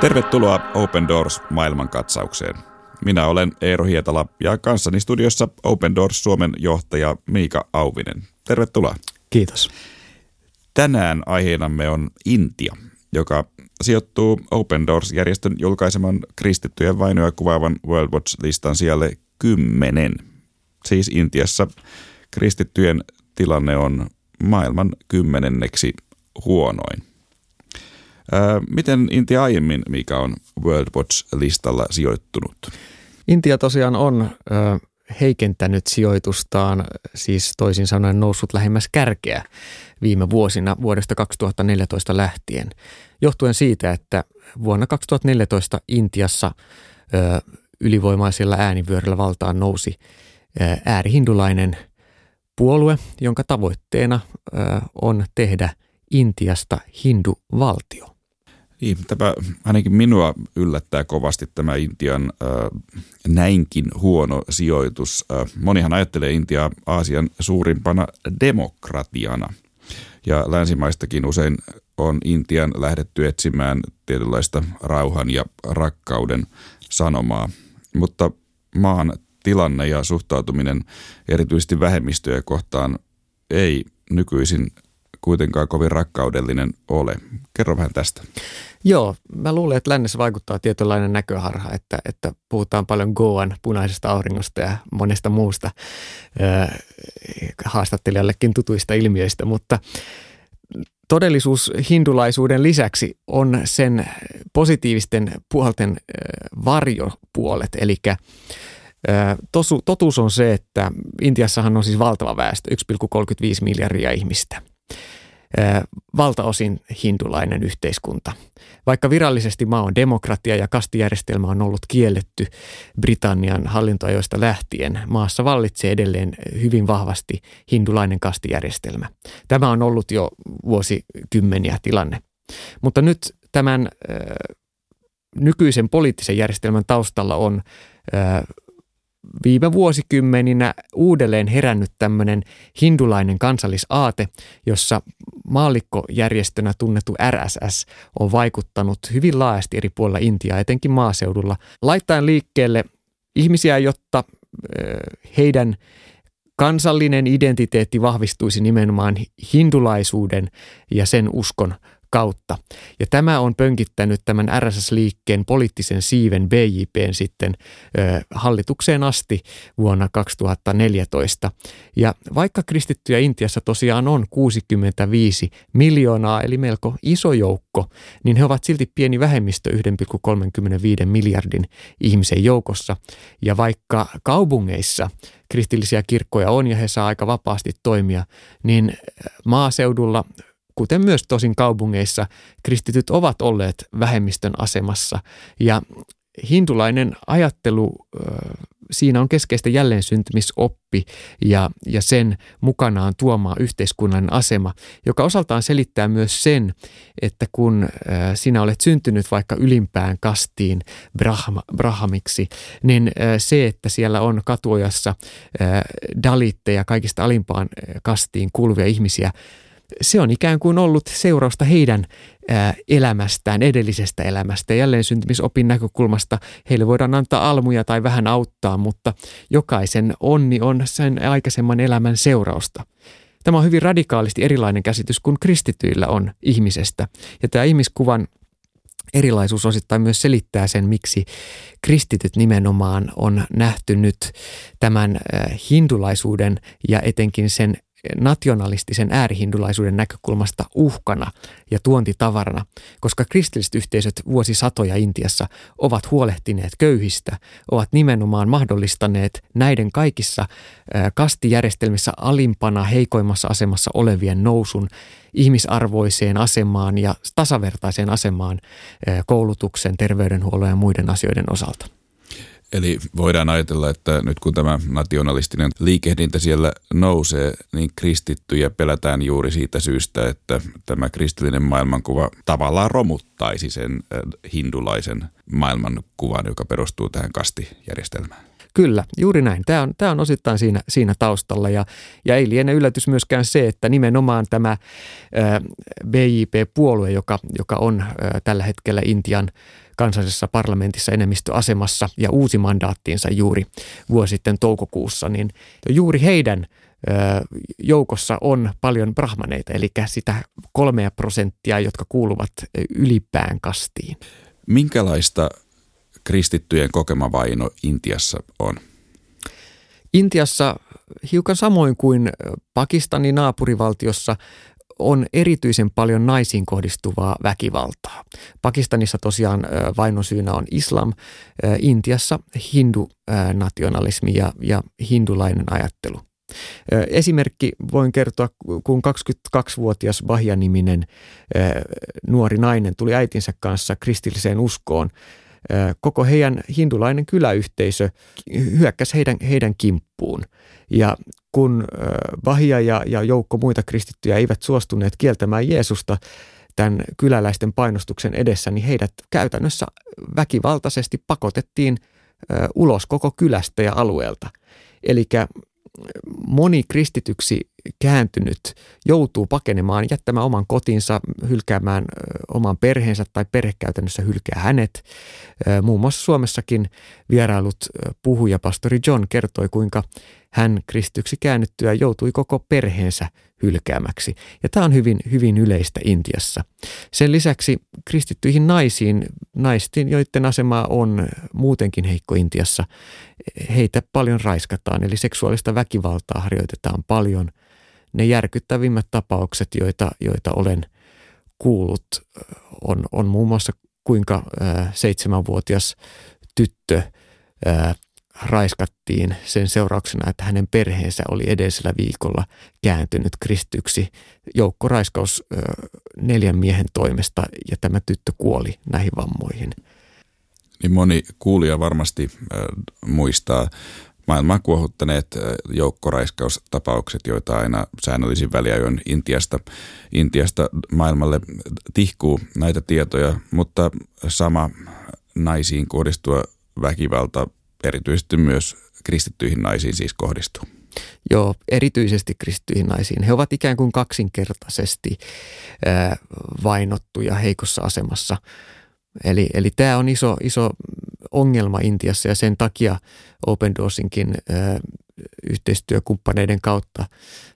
Tervetuloa Open Doors maailmankatsaukseen. Minä olen Eero Hietala ja kanssani studiossa Open Doors Suomen johtaja Miika Auvinen. Tervetuloa. Kiitos. Tänään aiheenamme on Intia, joka sijoittuu Open Doors-järjestön julkaiseman kristittyjen vainoja kuvaavan World Watch-listan sijalle kymmenen. Siis Intiassa kristittyjen tilanne on maailman kymmenenneksi huonoin. Ää, miten Intia aiemmin, mikä on World Watch-listalla sijoittunut? Intia tosiaan on ö, heikentänyt sijoitustaan, siis toisin sanoen noussut lähemmäs kärkeä viime vuosina vuodesta 2014 lähtien, johtuen siitä, että vuonna 2014 Intiassa ö, ylivoimaisella äänivyöryllä valtaan nousi ö, äärihindulainen puolue, jonka tavoitteena ö, on tehdä Intiasta hinduvaltio. Tämä ainakin minua yllättää kovasti tämä Intian äh, näinkin huono sijoitus. Äh, monihan ajattelee Intiaa Aasian suurimpana demokratiana. Ja länsimaistakin usein on Intian lähdetty etsimään tietynlaista rauhan ja rakkauden sanomaa. Mutta maan tilanne ja suhtautuminen erityisesti vähemmistöjä kohtaan ei nykyisin kuitenkaan kovin rakkaudellinen ole. Kerro vähän tästä. Joo, mä luulen, että lännessä vaikuttaa tietynlainen näköharha, että, että puhutaan paljon Goan punaisesta auringosta ja monesta muusta äh, haastattelijallekin tutuista ilmiöistä, mutta todellisuus hindulaisuuden lisäksi on sen positiivisten puolten äh, varjopuolet, eli Tosu, totuus on se, että Intiassahan on siis valtava väestö, 1,35 miljardia ihmistä – valtaosin hindulainen yhteiskunta. Vaikka virallisesti maa on demokratia ja kastijärjestelmä on ollut kielletty Britannian hallintoajoista lähtien, maassa vallitsee edelleen hyvin vahvasti hindulainen kastijärjestelmä. Tämä on ollut jo vuosikymmeniä tilanne. Mutta nyt tämän nykyisen poliittisen järjestelmän taustalla on viime vuosikymmeninä uudelleen herännyt tämmöinen hindulainen kansallisaate, jossa maallikkojärjestönä tunnettu RSS on vaikuttanut hyvin laajasti eri puolilla Intiaa, etenkin maaseudulla, laittaen liikkeelle ihmisiä, jotta heidän kansallinen identiteetti vahvistuisi nimenomaan hindulaisuuden ja sen uskon kautta. Ja tämä on pönkittänyt tämän RSS-liikkeen poliittisen siiven BJPn sitten ö, hallitukseen asti vuonna 2014. Ja vaikka kristittyjä Intiassa tosiaan on 65 miljoonaa, eli melko iso joukko, niin he ovat silti pieni vähemmistö 1,35 miljardin ihmisen joukossa. Ja vaikka kaupungeissa kristillisiä kirkkoja on ja he saa aika vapaasti toimia, niin maaseudulla kuten myös tosin kaupungeissa, kristityt ovat olleet vähemmistön asemassa. Ja hindulainen ajattelu, siinä on keskeistä jälleen syntymisoppi ja, ja sen mukanaan tuomaa yhteiskunnan asema, joka osaltaan selittää myös sen, että kun sinä olet syntynyt vaikka ylimpään kastiin brahma, brahamiksi, niin se, että siellä on katuojassa dalitteja kaikista alimpaan kastiin kuuluvia ihmisiä, se on ikään kuin ollut seurausta heidän elämästään, edellisestä elämästä. Jälleen syntymisopin näkökulmasta heille voidaan antaa almuja tai vähän auttaa, mutta jokaisen onni on sen aikaisemman elämän seurausta. Tämä on hyvin radikaalisti erilainen käsitys kuin kristityillä on ihmisestä. Ja tämä ihmiskuvan erilaisuus osittain myös selittää sen, miksi kristityt nimenomaan on nähty nyt tämän hindulaisuuden ja etenkin sen nationalistisen äärihindulaisuuden näkökulmasta uhkana ja tuontitavarana, koska kristilliset yhteisöt vuosisatoja Intiassa ovat huolehtineet köyhistä, ovat nimenomaan mahdollistaneet näiden kaikissa kastijärjestelmissä alimpana, heikoimmassa asemassa olevien nousun ihmisarvoiseen asemaan ja tasavertaiseen asemaan koulutuksen, terveydenhuollon ja muiden asioiden osalta. Eli voidaan ajatella, että nyt kun tämä nationalistinen liikehdintä siellä nousee, niin kristittyjä pelätään juuri siitä syystä, että tämä kristillinen maailmankuva tavallaan romuttaisi sen äh, hindulaisen maailmankuvan, joka perustuu tähän kastijärjestelmään. Kyllä, juuri näin. Tämä on, tämä on osittain siinä, siinä taustalla ja, ja ei liene yllätys myöskään se, että nimenomaan tämä äh, BJP-puolue, joka, joka on äh, tällä hetkellä Intian kansallisessa parlamentissa enemmistöasemassa ja uusi mandaattiinsa juuri vuosi sitten toukokuussa, niin juuri heidän joukossa on paljon brahmaneita, eli sitä kolmea prosenttia, jotka kuuluvat ylipään kastiin. Minkälaista kristittyjen kokema vaino Intiassa on? Intiassa hiukan samoin kuin Pakistanin naapurivaltiossa on erityisen paljon naisiin kohdistuvaa väkivaltaa. Pakistanissa tosiaan vainon syynä on islam, Intiassa hindu-nationalismi ja, ja hindulainen ajattelu. Esimerkki voin kertoa, kun 22-vuotias Bahja-niminen nuori nainen tuli äitinsä kanssa kristilliseen uskoon. Koko heidän hindulainen kyläyhteisö hyökkäsi heidän, heidän kimppuun. Ja kun Bahia ja, ja joukko muita kristittyjä eivät suostuneet kieltämään Jeesusta tämän kyläläisten painostuksen edessä, niin heidät käytännössä väkivaltaisesti pakotettiin ulos koko kylästä ja alueelta. Eli moni kristityksi kääntynyt joutuu pakenemaan, jättämään oman kotinsa, hylkäämään oman perheensä tai perhekäytännössä hylkää hänet. Muun muassa Suomessakin vierailut puhuja pastori John kertoi, kuinka hän kristyksi käännyttyä joutui koko perheensä hylkäämäksi. Ja tämä on hyvin, hyvin yleistä Intiassa. Sen lisäksi kristittyihin naisiin, naistiin, joiden asema on muutenkin heikko Intiassa, heitä paljon raiskataan, eli seksuaalista väkivaltaa harjoitetaan paljon. Ne järkyttävimmät tapaukset, joita, joita olen kuullut, on, on muun muassa kuinka seitsemänvuotias tyttö raiskattiin sen seurauksena, että hänen perheensä oli edellisellä viikolla kääntynyt kristyksi joukkoraiskaus neljän miehen toimesta ja tämä tyttö kuoli näihin vammoihin. Niin moni kuulija varmasti äh, muistaa maailmaa kuohuttaneet joukkoraiskaustapaukset, joita aina säännöllisin väliajoin Intiasta, Intiasta maailmalle tihkuu näitä tietoja, mutta sama naisiin kohdistuva väkivalta erityisesti myös kristittyihin naisiin siis kohdistuu. Joo, erityisesti kristittyihin naisiin. He ovat ikään kuin kaksinkertaisesti vainottuja heikossa asemassa. Eli, eli tämä on iso, iso ongelma Intiassa ja sen takia Open Doorsinkin yhteistyökumppaneiden kautta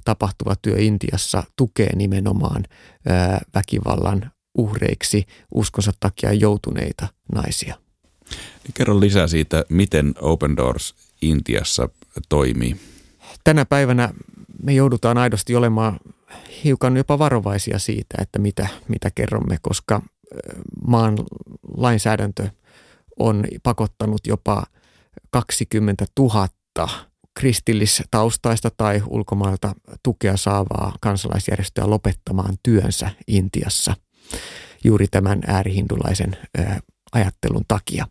tapahtuva työ Intiassa tukee nimenomaan väkivallan uhreiksi uskonsa takia joutuneita naisia. Kerro lisää siitä, miten Open Doors Intiassa toimii. Tänä päivänä me joudutaan aidosti olemaan hiukan jopa varovaisia siitä, että mitä, mitä kerromme, koska maan lainsäädäntö on pakottanut jopa 20 000 kristillistaustaista tai ulkomailta tukea saavaa kansalaisjärjestöä lopettamaan työnsä Intiassa juuri tämän äärihindulaisen ajattelun takia.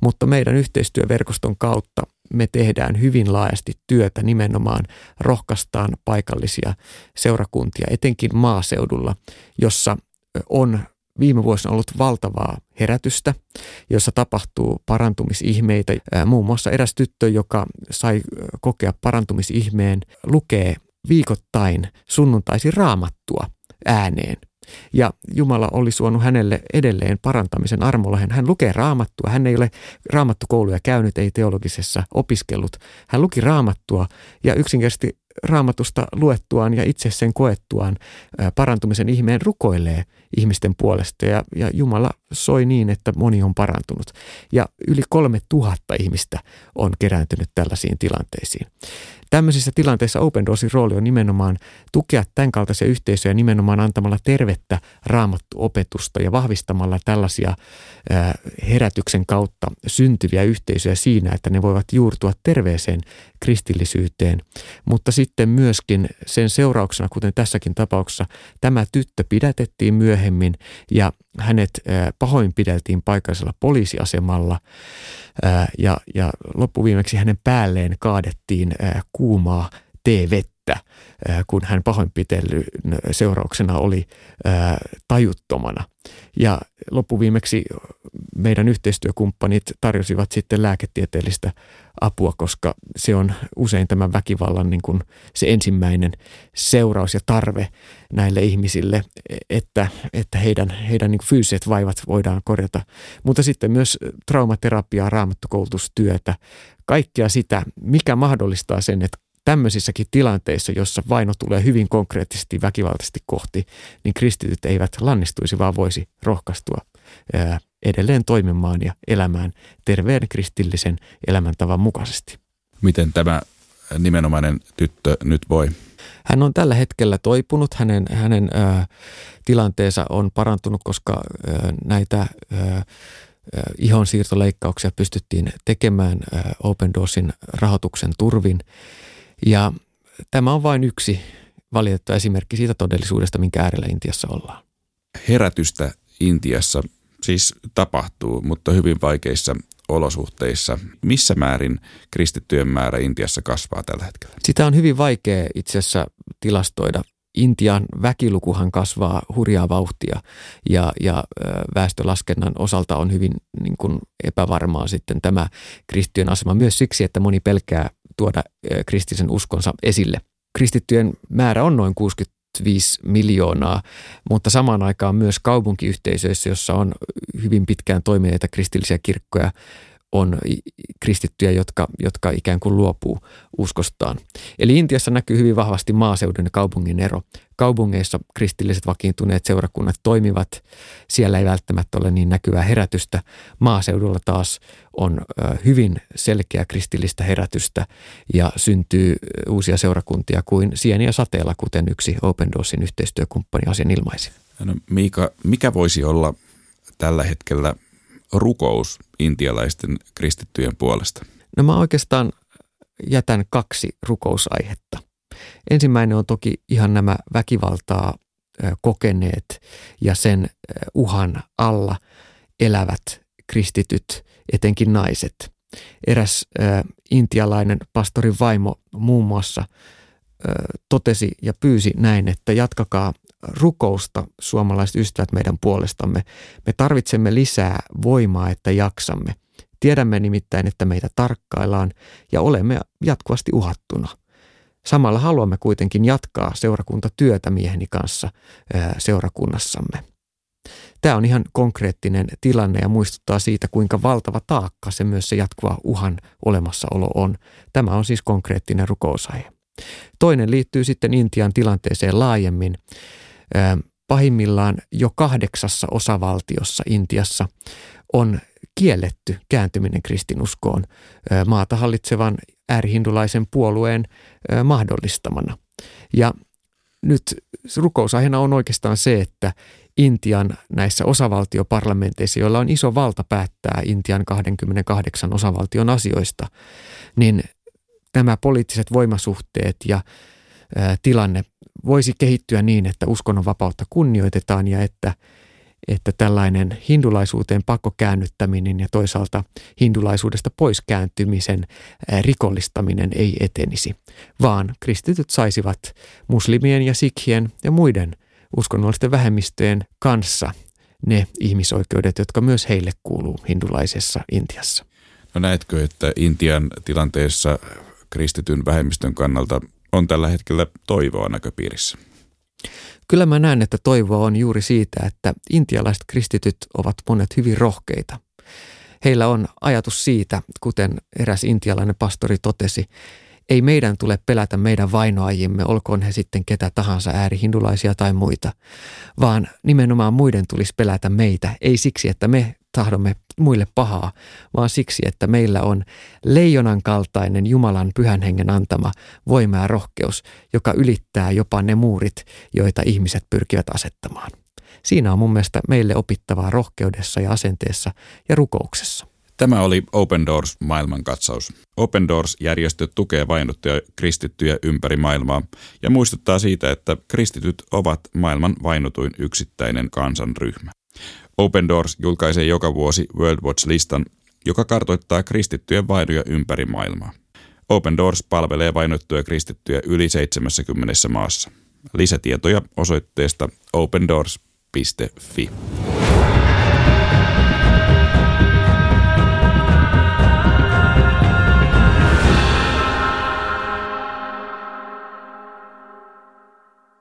Mutta meidän yhteistyöverkoston kautta me tehdään hyvin laajasti työtä nimenomaan rohkaistaan paikallisia seurakuntia, etenkin maaseudulla, jossa on viime vuosina ollut valtavaa herätystä, jossa tapahtuu parantumisihmeitä. Muun muassa eräs tyttö, joka sai kokea parantumisihmeen, lukee viikoittain sunnuntaisin raamattua ääneen. Ja Jumala oli suonut hänelle edelleen parantamisen armolla. Hän lukee raamattua. Hän ei ole raamattukouluja käynyt, ei teologisessa opiskellut. Hän luki raamattua ja yksinkertaisesti raamatusta luettuaan ja itse sen koettuaan parantumisen ihmeen rukoilee ihmisten puolesta ja, ja Jumala soi niin, että moni on parantunut. Ja yli kolme tuhatta ihmistä on kerääntynyt tällaisiin tilanteisiin. Tämmöisissä tilanteissa Open Doorsin rooli on nimenomaan tukea tämän kaltaisia yhteisöjä nimenomaan antamalla tervettä raamattuopetusta ja vahvistamalla tällaisia herätyksen kautta syntyviä yhteisöjä siinä, että ne voivat juurtua terveeseen kristillisyyteen. Mutta sitten myöskin sen seurauksena, kuten tässäkin tapauksessa, tämä tyttö pidätettiin myöhemmin ja hänet pahoinpideltiin paikallisella poliisiasemalla ja, ja loppuviimeksi hänen päälleen kaadettiin ума. Teevettä siitä, kun hän pahoinpitellyn seurauksena oli tajuttomana. Ja loppuviimeksi meidän yhteistyökumppanit tarjosivat sitten lääketieteellistä apua, koska se on usein tämän väkivallan niin kuin se ensimmäinen seuraus ja tarve näille ihmisille, että, että heidän, heidän niin fyysiset vaivat voidaan korjata. Mutta sitten myös traumaterapiaa, raamattokoulutustyötä, kaikkea sitä, mikä mahdollistaa sen, että tämmöisissäkin tilanteissa, jossa vaino tulee hyvin konkreettisesti väkivaltaisesti kohti, niin kristityt eivät lannistuisi, vaan voisi rohkaistua edelleen toimimaan ja elämään terveen kristillisen elämäntavan mukaisesti. Miten tämä nimenomainen tyttö nyt voi? Hän on tällä hetkellä toipunut, hänen, hänen ö, tilanteensa on parantunut, koska ö, näitä ö, ihonsiirtoleikkauksia pystyttiin tekemään Open Doorsin rahoituksen turvin. Ja tämä on vain yksi valitettava esimerkki siitä todellisuudesta, minkä äärellä Intiassa ollaan. Herätystä Intiassa siis tapahtuu, mutta hyvin vaikeissa olosuhteissa. Missä määrin kristittyjen määrä Intiassa kasvaa tällä hetkellä? Sitä on hyvin vaikea itse asiassa tilastoida. Intian väkilukuhan kasvaa hurjaa vauhtia ja, ja väestölaskennan osalta on hyvin niin kuin epävarmaa sitten tämä kristittyjen asema myös siksi, että moni pelkää tuoda kristillisen uskonsa esille. Kristittyjen määrä on noin 65 miljoonaa, mutta samaan aikaan myös kaupunkiyhteisöissä, jossa on hyvin pitkään toimineita kristillisiä kirkkoja, on kristittyjä, jotka, jotka ikään kuin luopuu uskostaan. Eli Intiassa näkyy hyvin vahvasti maaseudun ja kaupungin ero. Kaupungeissa kristilliset vakiintuneet seurakunnat toimivat, siellä ei välttämättä ole niin näkyvää herätystä. Maaseudulla taas on hyvin selkeä kristillistä herätystä ja syntyy uusia seurakuntia kuin sieniä sateella, kuten yksi Open Doorsin yhteistyökumppani asian ilmaisi. No, Miika, mikä voisi olla tällä hetkellä rukous intialaisten kristittyjen puolesta? No mä oikeastaan jätän kaksi rukousaihetta. Ensimmäinen on toki ihan nämä väkivaltaa kokeneet ja sen uhan alla elävät kristityt, etenkin naiset. Eräs intialainen pastorin vaimo muun muassa totesi ja pyysi näin, että jatkakaa rukousta suomalaiset ystävät meidän puolestamme. Me tarvitsemme lisää voimaa, että jaksamme. Tiedämme nimittäin, että meitä tarkkaillaan ja olemme jatkuvasti uhattuna. Samalla haluamme kuitenkin jatkaa seurakuntatyötä mieheni kanssa seurakunnassamme. Tämä on ihan konkreettinen tilanne ja muistuttaa siitä, kuinka valtava taakka se myös se jatkuva uhan olemassaolo on. Tämä on siis konkreettinen rukousaihe. Toinen liittyy sitten Intian tilanteeseen laajemmin pahimmillaan jo kahdeksassa osavaltiossa Intiassa on kielletty kääntyminen kristinuskoon maata hallitsevan äärihindulaisen puolueen mahdollistamana. Ja nyt rukousaiheena on oikeastaan se, että Intian näissä osavaltioparlamenteissa, joilla on iso valta päättää Intian 28 osavaltion asioista, niin nämä poliittiset voimasuhteet ja tilanne voisi kehittyä niin, että uskonnonvapautta kunnioitetaan ja että, että tällainen hindulaisuuteen pakkokäännyttäminen ja toisaalta hindulaisuudesta pois kääntymisen rikollistaminen ei etenisi, vaan kristityt saisivat muslimien ja sikhien ja muiden uskonnollisten vähemmistöjen kanssa ne ihmisoikeudet, jotka myös heille kuuluu hindulaisessa Intiassa. No näetkö, että Intian tilanteessa kristityn vähemmistön kannalta on tällä hetkellä toivoa näköpiirissä? Kyllä mä näen, että toivoa on juuri siitä, että intialaiset kristityt ovat monet hyvin rohkeita. Heillä on ajatus siitä, kuten eräs intialainen pastori totesi, ei meidän tule pelätä meidän vainoajimme, olkoon he sitten ketä tahansa äärihindulaisia tai muita, vaan nimenomaan muiden tulisi pelätä meitä, ei siksi, että me tahdomme muille pahaa, vaan siksi, että meillä on leijonan kaltainen Jumalan pyhän hengen antama voima ja rohkeus, joka ylittää jopa ne muurit, joita ihmiset pyrkivät asettamaan. Siinä on mun mielestä meille opittavaa rohkeudessa ja asenteessa ja rukouksessa. Tämä oli Open Doors maailmankatsaus. Open Doors-järjestö tukee vainottuja kristittyjä ympäri maailmaa ja muistuttaa siitä, että kristityt ovat maailman vainotuin yksittäinen kansanryhmä. Open Doors julkaisee joka vuosi World Watch-listan, joka kartoittaa kristittyjen vainoja ympäri maailmaa. Open Doors palvelee vainottuja kristittyjä yli 70 maassa. Lisätietoja osoitteesta opendoors.fi.